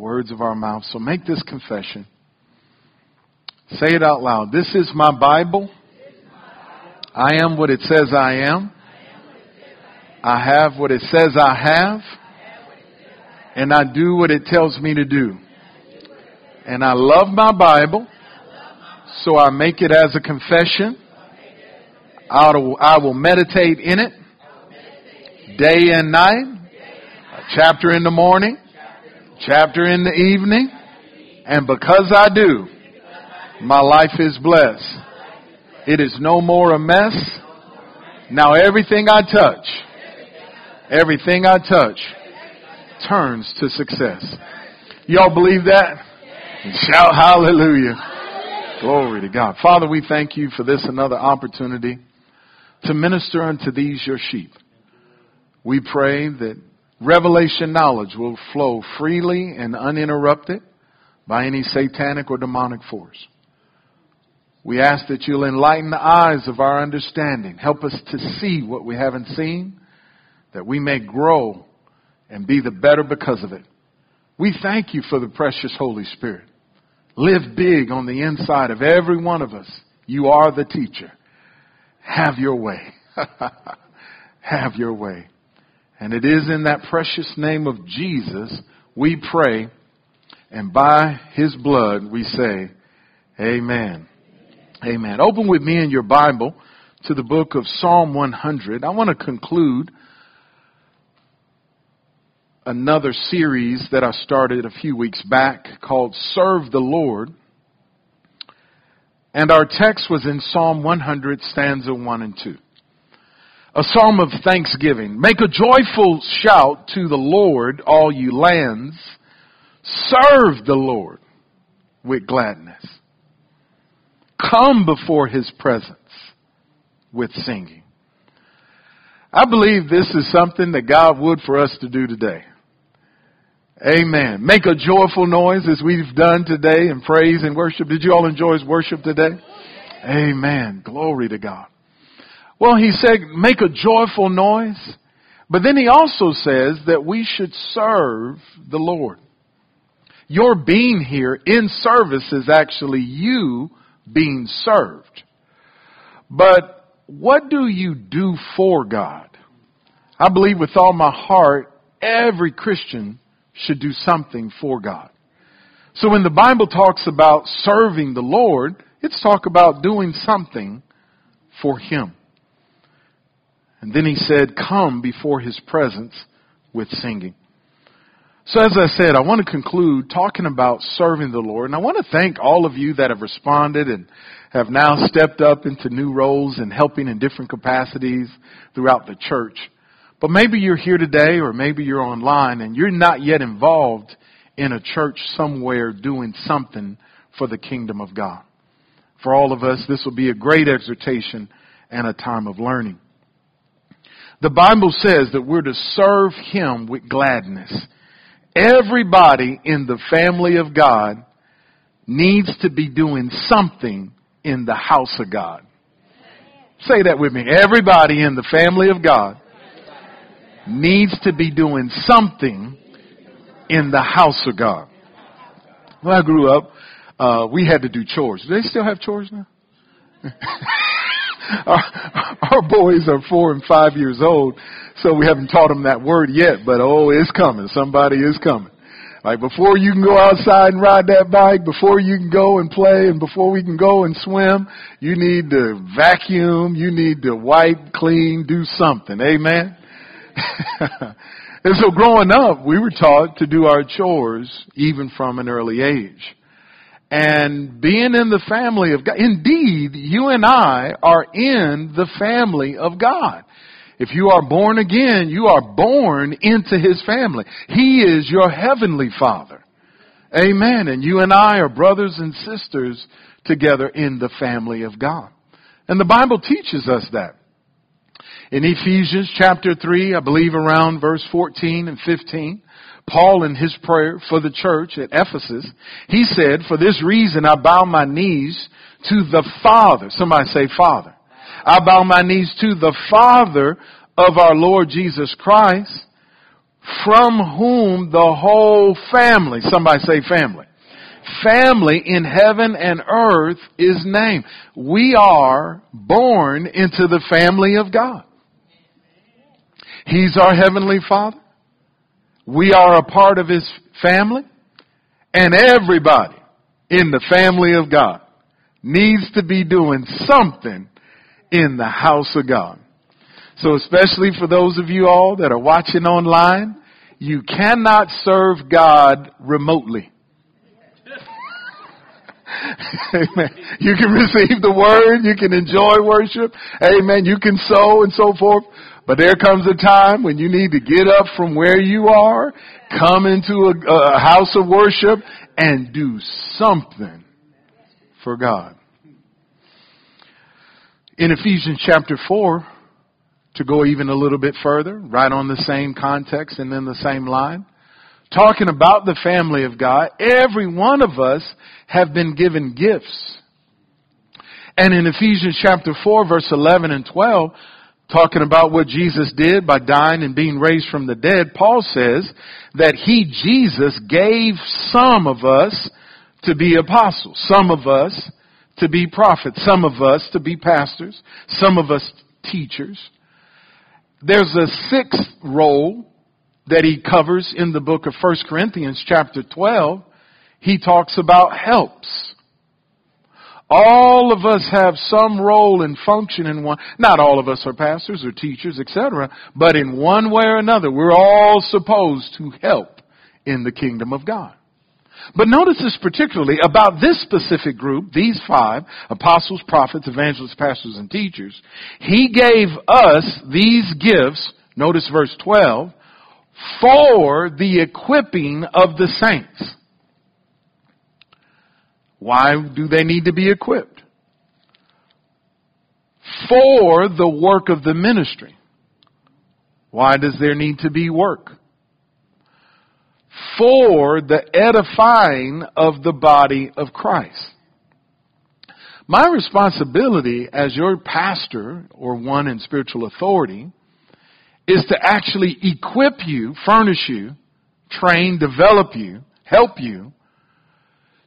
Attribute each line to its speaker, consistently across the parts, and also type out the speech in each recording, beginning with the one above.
Speaker 1: words of our mouth. So make this confession. Say it out loud. This is my Bible. I am what it says I am. I have what it says I have. And I do what it tells me to do. And I love my Bible. So I make it as a confession. I will meditate in it day and night, a chapter in the morning, chapter in the evening, and because I do, my life is blessed. It is no more a mess. Now everything I touch, everything I touch turns to success. Y'all believe that? Shout hallelujah. Glory to God. Father, we thank you for this another opportunity to minister unto these your sheep. We pray that revelation knowledge will flow freely and uninterrupted by any satanic or demonic force. We ask that you'll enlighten the eyes of our understanding. Help us to see what we haven't seen, that we may grow and be the better because of it. We thank you for the precious Holy Spirit. Live big on the inside of every one of us. You are the teacher. Have your way. Have your way. And it is in that precious name of Jesus we pray, and by his blood we say, Amen. Amen. Open with me in your Bible to the book of Psalm 100. I want to conclude another series that I started a few weeks back called Serve the Lord. And our text was in Psalm 100, stanza 1 and 2 a psalm of thanksgiving. Make a joyful shout to the Lord, all you lands. Serve the Lord with gladness. Come before his presence with singing. I believe this is something that God would for us to do today. Amen. Make a joyful noise as we've done today in praise and worship. Did you all enjoy his worship today? Amen. Glory to God. Well, he said, make a joyful noise. But then he also says that we should serve the Lord. Your being here in service is actually you being served. But what do you do for God? I believe with all my heart, every Christian should do something for God. So when the Bible talks about serving the Lord, it's talk about doing something for Him. And then he said, come before his presence with singing. So as I said, I want to conclude talking about serving the Lord. And I want to thank all of you that have responded and have now stepped up into new roles and helping in different capacities throughout the church. But maybe you're here today or maybe you're online and you're not yet involved in a church somewhere doing something for the kingdom of God. For all of us, this will be a great exhortation and a time of learning. The Bible says that we're to serve Him with gladness. Everybody in the family of God needs to be doing something in the house of God. Say that with me. Everybody in the family of God needs to be doing something in the house of God. When I grew up, uh, we had to do chores. Do they still have chores now? our, our boys are four and five years old, so we haven't taught them that word yet, but oh, it's coming. Somebody is coming. Like before you can go outside and ride that bike, before you can go and play, and before we can go and swim, you need to vacuum, you need to wipe, clean, do something. Amen? and so growing up, we were taught to do our chores even from an early age and being in the family of God. Indeed, you and I are in the family of God. If you are born again, you are born into His family. He is your heavenly Father. Amen. And you and I are brothers and sisters together in the family of God. And the Bible teaches us that. In Ephesians chapter 3, I believe around verse 14 and 15, Paul in his prayer for the church at Ephesus, he said, for this reason I bow my knees to the Father. Somebody say Father. I bow my knees to the Father of our Lord Jesus Christ, from whom the whole family, somebody say family, family in heaven and earth is named. We are born into the family of God. He's our heavenly father. We are a part of his family and everybody in the family of God needs to be doing something in the house of God. So especially for those of you all that are watching online, you cannot serve God remotely. Amen. You can receive the word, you can enjoy worship, amen. You can sow and so forth. But there comes a time when you need to get up from where you are, come into a, a house of worship, and do something for God. In Ephesians chapter 4, to go even a little bit further, right on the same context and in the same line, talking about the family of God, every one of us have been given gifts. And in Ephesians chapter 4 verse 11 and 12, talking about what Jesus did by dying and being raised from the dead, Paul says that he, Jesus, gave some of us to be apostles, some of us to be prophets, some of us to be pastors, some of us teachers. There's a sixth role that he covers in the book of 1 Corinthians chapter 12. He talks about helps. All of us have some role and function in one. Not all of us are pastors or teachers, etc. But in one way or another, we're all supposed to help in the kingdom of God. But notice this particularly about this specific group, these five, apostles, prophets, evangelists, pastors, and teachers. He gave us these gifts, notice verse 12, for the equipping of the saints. Why do they need to be equipped? For the work of the ministry. Why does there need to be work? For the edifying of the body of Christ. My responsibility as your pastor or one in spiritual authority is to actually equip you, furnish you, train, develop you, help you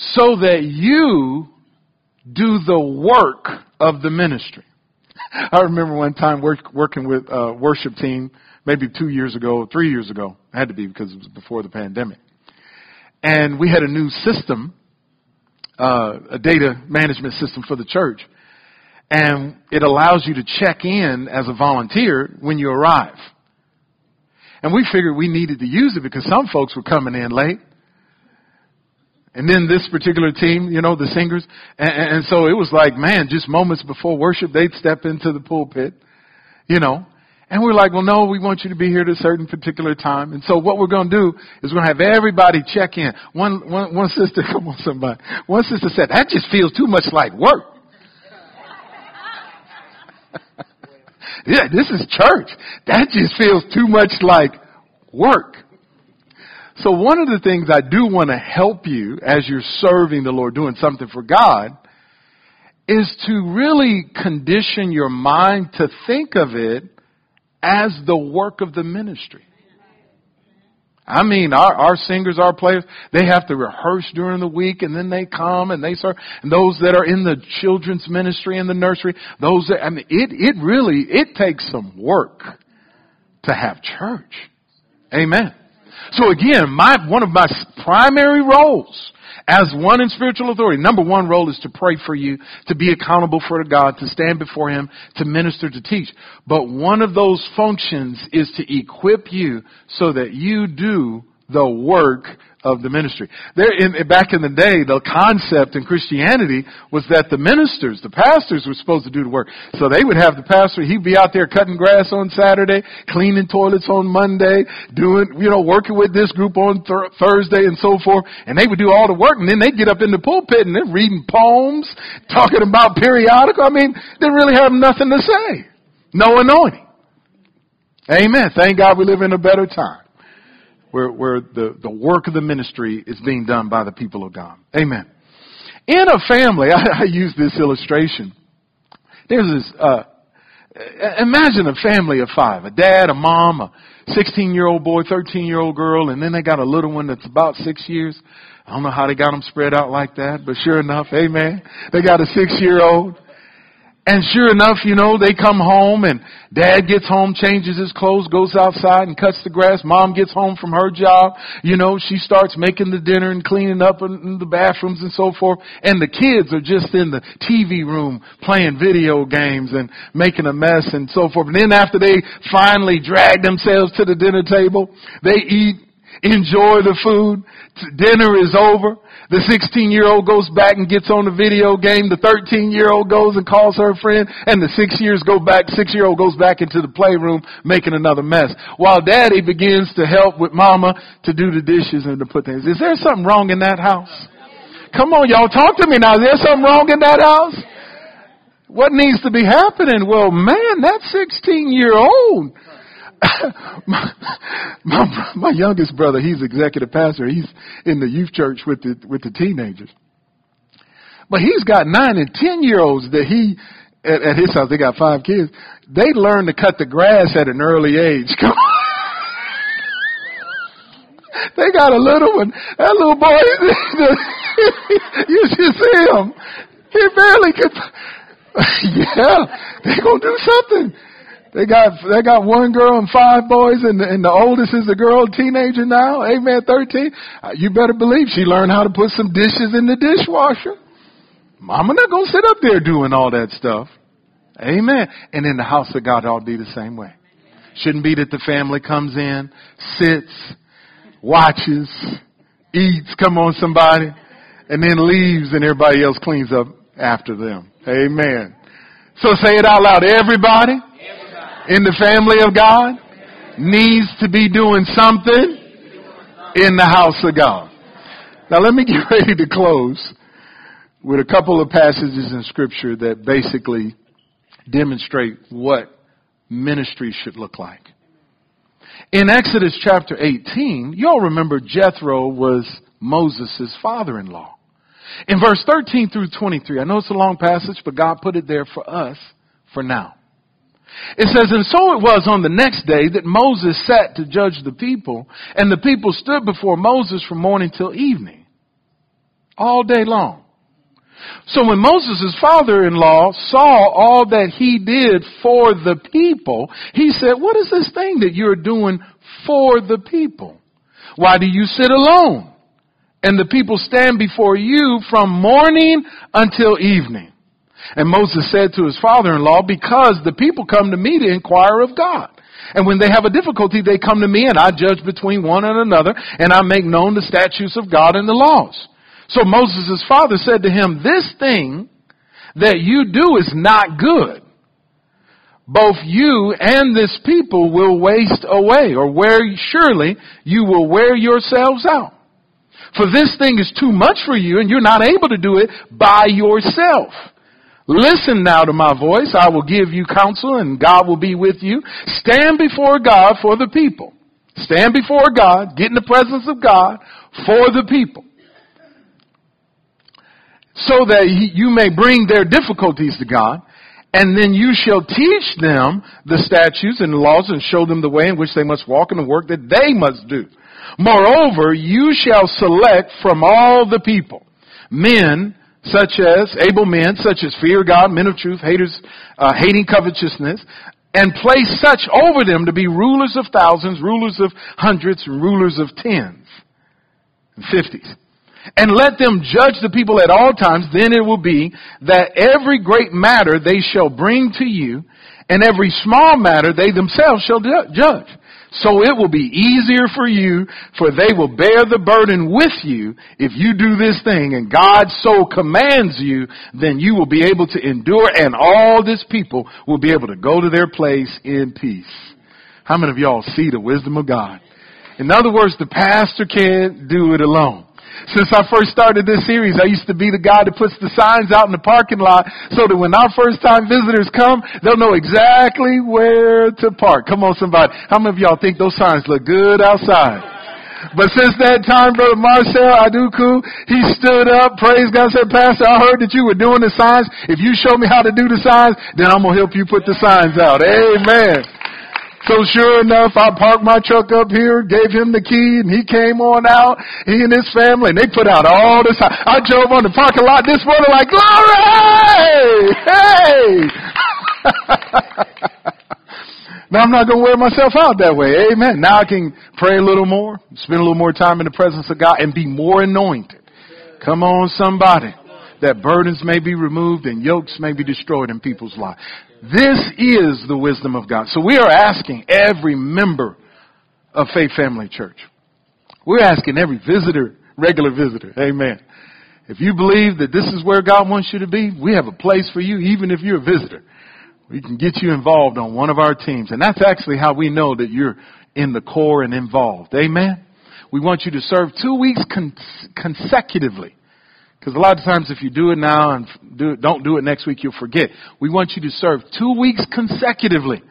Speaker 1: so that you do the work of the ministry. I remember one time work, working with a worship team, maybe two years ago, three years ago. It had to be because it was before the pandemic. And we had a new system, uh, a data management system for the church. And it allows you to check in as a volunteer when you arrive. And we figured we needed to use it because some folks were coming in late. And then this particular team, you know, the singers, and, and so it was like, man, just moments before worship, they'd step into the pulpit, you know, and we're like, well, no, we want you to be here at a certain particular time. And so what we're going to do is we're going to have everybody check in. One, one, one sister, come on somebody. One sister said, that just feels too much like work. yeah, this is church. That just feels too much like work. So one of the things I do want to help you as you're serving the Lord, doing something for God, is to really condition your mind to think of it as the work of the ministry. I mean, our, our singers, our players, they have to rehearse during the week and then they come and they serve. And those that are in the children's ministry and the nursery, those that, I mean, it, it really, it takes some work to have church. Amen. So again, my, one of my primary roles as one in spiritual authority, number one role is to pray for you, to be accountable for God, to stand before Him, to minister, to teach. But one of those functions is to equip you so that you do the work of the ministry. There, in, back in the day, the concept in Christianity was that the ministers, the pastors were supposed to do the work. So they would have the pastor, he'd be out there cutting grass on Saturday, cleaning toilets on Monday, doing, you know, working with this group on th- Thursday and so forth. And they would do all the work and then they'd get up in the pulpit and they're reading poems, talking about periodical. I mean, they really have nothing to say. No anointing. Amen. Thank God we live in a better time where, where the, the work of the ministry is being done by the people of God. Amen. In a family, I, I use this illustration. There's this, uh, Imagine a family of five, a dad, a mom, a 16 year old boy, 13 year old girl, and then they got a little one that's about six years. I don't know how they got them spread out like that, but sure enough, amen. They got a six year old and sure enough, you know, they come home and dad gets home, changes his clothes, goes outside and cuts the grass. Mom gets home from her job. You know, she starts making the dinner and cleaning up in the bathrooms and so forth. And the kids are just in the TV room playing video games and making a mess and so forth. And then after they finally drag themselves to the dinner table, they eat, enjoy the food. Dinner is over. The 16 year old goes back and gets on the video game. The 13 year old goes and calls her friend. And the six years go back, six year old goes back into the playroom making another mess. While daddy begins to help with mama to do the dishes and to put things. Is there something wrong in that house? Come on, y'all, talk to me now. Is there something wrong in that house? What needs to be happening? Well, man, that 16 year old my, my, my youngest brother, he's executive pastor. He's in the youth church with the with the teenagers. But he's got nine and ten year olds that he at, at his house. They got five kids. They learn to cut the grass at an early age. Come on. They got a little one. That little boy, you should see him. He barely could. yeah, they gonna do something. They got they got one girl and five boys, and the, and the oldest is a girl, teenager now, amen, thirteen. Uh, you better believe she learned how to put some dishes in the dishwasher. Mama not gonna sit up there doing all that stuff, amen. And in the house of God, I'll be the same way. Shouldn't be that the family comes in, sits, watches, eats. Come on, somebody, and then leaves, and everybody else cleans up after them. Amen. So say it out loud, everybody in the family of God needs to be doing something in the house of God. Now let me get ready to close with a couple of passages in scripture that basically demonstrate what ministry should look like. In Exodus chapter 18, y'all remember Jethro was Moses' father-in-law. In verse 13 through 23, I know it's a long passage, but God put it there for us for now. It says, And so it was on the next day that Moses sat to judge the people, and the people stood before Moses from morning till evening, all day long. So when Moses' father-in-law saw all that he did for the people, he said, What is this thing that you're doing for the people? Why do you sit alone? And the people stand before you from morning until evening. And Moses said to his father-in-law, because the people come to me to inquire of God. And when they have a difficulty, they come to me and I judge between one and another and I make known the statutes of God and the laws. So Moses' father said to him, this thing that you do is not good. Both you and this people will waste away or where surely you will wear yourselves out. For this thing is too much for you and you're not able to do it by yourself. Listen now to my voice. I will give you counsel and God will be with you. Stand before God for the people. Stand before God, get in the presence of God for the people. So that you may bring their difficulties to God, and then you shall teach them the statutes and the laws and show them the way in which they must walk and the work that they must do. Moreover, you shall select from all the people men such as able men, such as fear God, men of truth, haters, uh, hating covetousness, and place such over them to be rulers of thousands, rulers of hundreds, rulers of tens and fifties. And let them judge the people at all times, then it will be that every great matter they shall bring to you, and every small matter they themselves shall judge. So it will be easier for you, for they will bear the burden with you. If you do this thing and God so commands you, then you will be able to endure and all this people will be able to go to their place in peace. How many of y'all see the wisdom of God? In other words, the pastor can't do it alone. Since I first started this series, I used to be the guy that puts the signs out in the parking lot so that when our first time visitors come, they'll know exactly where to park. Come on somebody. How many of y'all think those signs look good outside? But since that time, Brother Marcel Aduku, he stood up, praised God, said, Pastor, I heard that you were doing the signs. If you show me how to do the signs, then I'm going to help you put the signs out. Amen. So sure enough, I parked my truck up here, gave him the key, and he came on out, he and his family, and they put out all this. I drove on the parking lot this morning like, glory! Hey! now I'm not going to wear myself out that way. Amen. Now I can pray a little more, spend a little more time in the presence of God, and be more anointed. Come on, somebody. That burdens may be removed and yokes may be destroyed in people's lives. This is the wisdom of God. So we are asking every member of Faith Family Church. We're asking every visitor, regular visitor, amen. If you believe that this is where God wants you to be, we have a place for you, even if you're a visitor. We can get you involved on one of our teams. And that's actually how we know that you're in the core and involved. Amen. We want you to serve two weeks con- consecutively. Because a lot of times if you do it now and do it, don't do it next week, you'll forget. We want you to serve two weeks consecutively.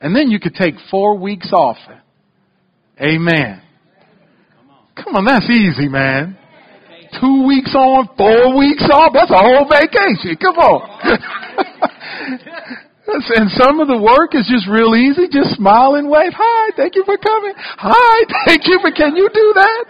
Speaker 1: And then you could take four weeks off. Amen. Come on, that's easy, man. Two weeks on, four weeks off. That's a whole vacation. Come on. and some of the work is just real easy. Just smile and wave. Hi, thank you for coming. Hi, thank you for, can you do that?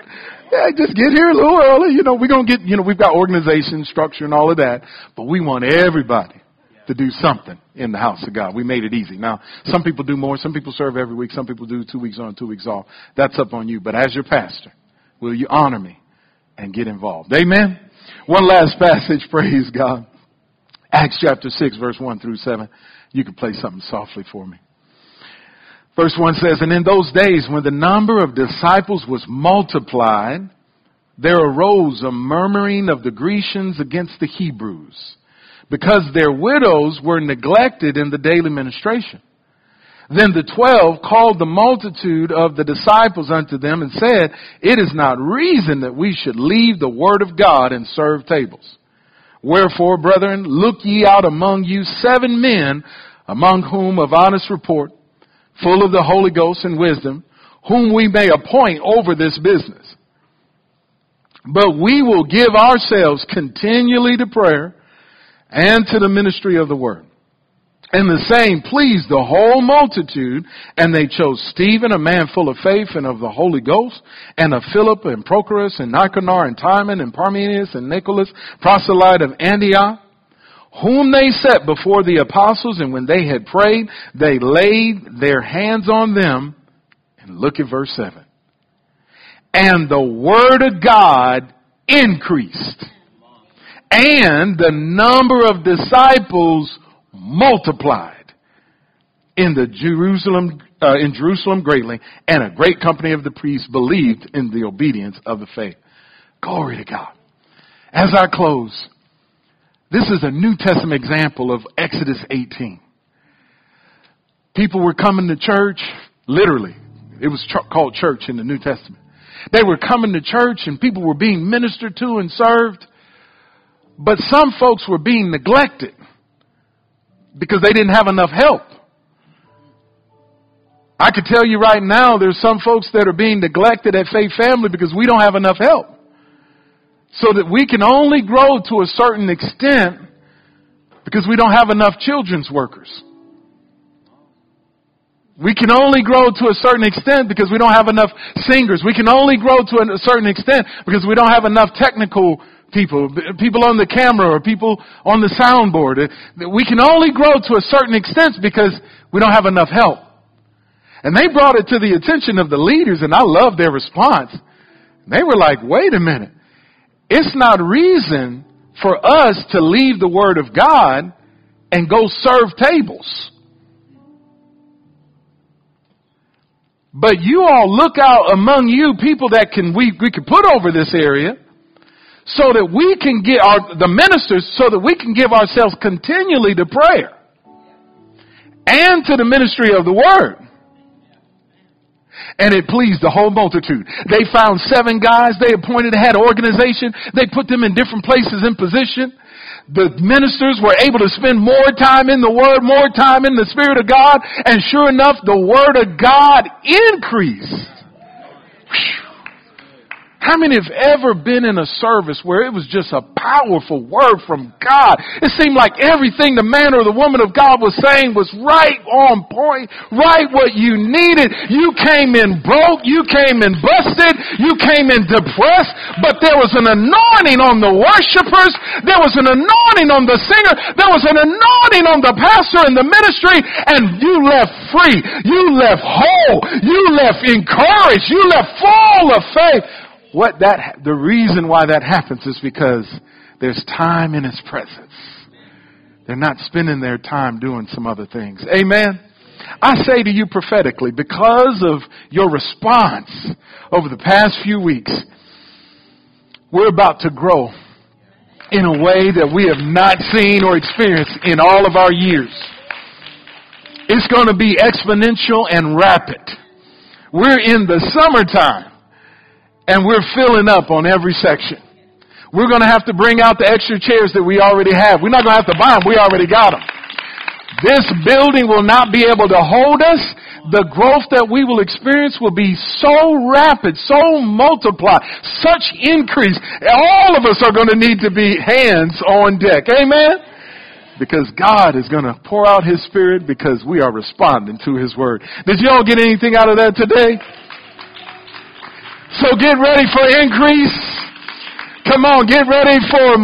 Speaker 1: Yeah, just get here a little early. You know, we're going to get, you know, we've got organization, structure, and all of that. But we want everybody to do something in the house of God. We made it easy. Now, some people do more. Some people serve every week. Some people do two weeks on, two weeks off. That's up on you. But as your pastor, will you honor me and get involved? Amen. One last passage. Praise God. Acts chapter 6, verse 1 through 7. You can play something softly for me. Verse 1 says, And in those days when the number of disciples was multiplied, there arose a murmuring of the Grecians against the Hebrews, because their widows were neglected in the daily ministration. Then the twelve called the multitude of the disciples unto them and said, It is not reason that we should leave the word of God and serve tables. Wherefore, brethren, look ye out among you seven men, among whom of honest report, full of the Holy Ghost and wisdom, whom we may appoint over this business. But we will give ourselves continually to prayer and to the ministry of the word. And the same pleased the whole multitude, and they chose Stephen, a man full of faith and of the Holy Ghost, and of Philip and Prochorus and Nicanor and Timon and Parmenas and Nicholas, proselyte of Antioch, whom they set before the apostles, and when they had prayed, they laid their hands on them. And look at verse 7. And the word of God increased. And the number of disciples multiplied in the Jerusalem, uh, in Jerusalem greatly, and a great company of the priests believed in the obedience of the faith. Glory to God. As I close, this is a New Testament example of Exodus 18. People were coming to church, literally. It was called church in the New Testament. They were coming to church and people were being ministered to and served. But some folks were being neglected because they didn't have enough help. I could tell you right now, there's some folks that are being neglected at Faith Family because we don't have enough help so that we can only grow to a certain extent because we don't have enough children's workers. We can only grow to a certain extent because we don't have enough singers. We can only grow to a certain extent because we don't have enough technical people, people on the camera or people on the soundboard. We can only grow to a certain extent because we don't have enough help. And they brought it to the attention of the leaders and I love their response. They were like, wait a minute. It's not reason for us to leave the Word of God and go serve tables. But you all look out among you people that can we, we can put over this area so that we can get our the ministers so that we can give ourselves continually to prayer and to the ministry of the word and it pleased the whole multitude. They found seven guys they appointed, had organization. They put them in different places in position. The ministers were able to spend more time in the Word, more time in the Spirit of God, and sure enough, the Word of God increased. How many have ever been in a service where it was just a powerful word from God? It seemed like everything the man or the woman of God was saying was right on point, right what you needed. You came in broke, you came in busted, you came in depressed, but there was an anointing on the worshipers, there was an anointing on the singer, there was an anointing on the pastor and the ministry, and you left free, you left whole, you left encouraged, you left full of faith what that, the reason why that happens is because there's time in His presence. They're not spending their time doing some other things. Amen. I say to you prophetically, because of your response over the past few weeks, we're about to grow in a way that we have not seen or experienced in all of our years. It's going to be exponential and rapid. We're in the summertime and we're filling up on every section. We're going to have to bring out the extra chairs that we already have. We're not going to have to buy them. We already got them. This building will not be able to hold us. The growth that we will experience will be so rapid, so multiplied, such increase. All of us are going to need to be hands on deck. Amen? Because God is going to pour out His Spirit because we are responding to His Word. Did y'all get anything out of that today? So get ready for increase. Come on, get ready for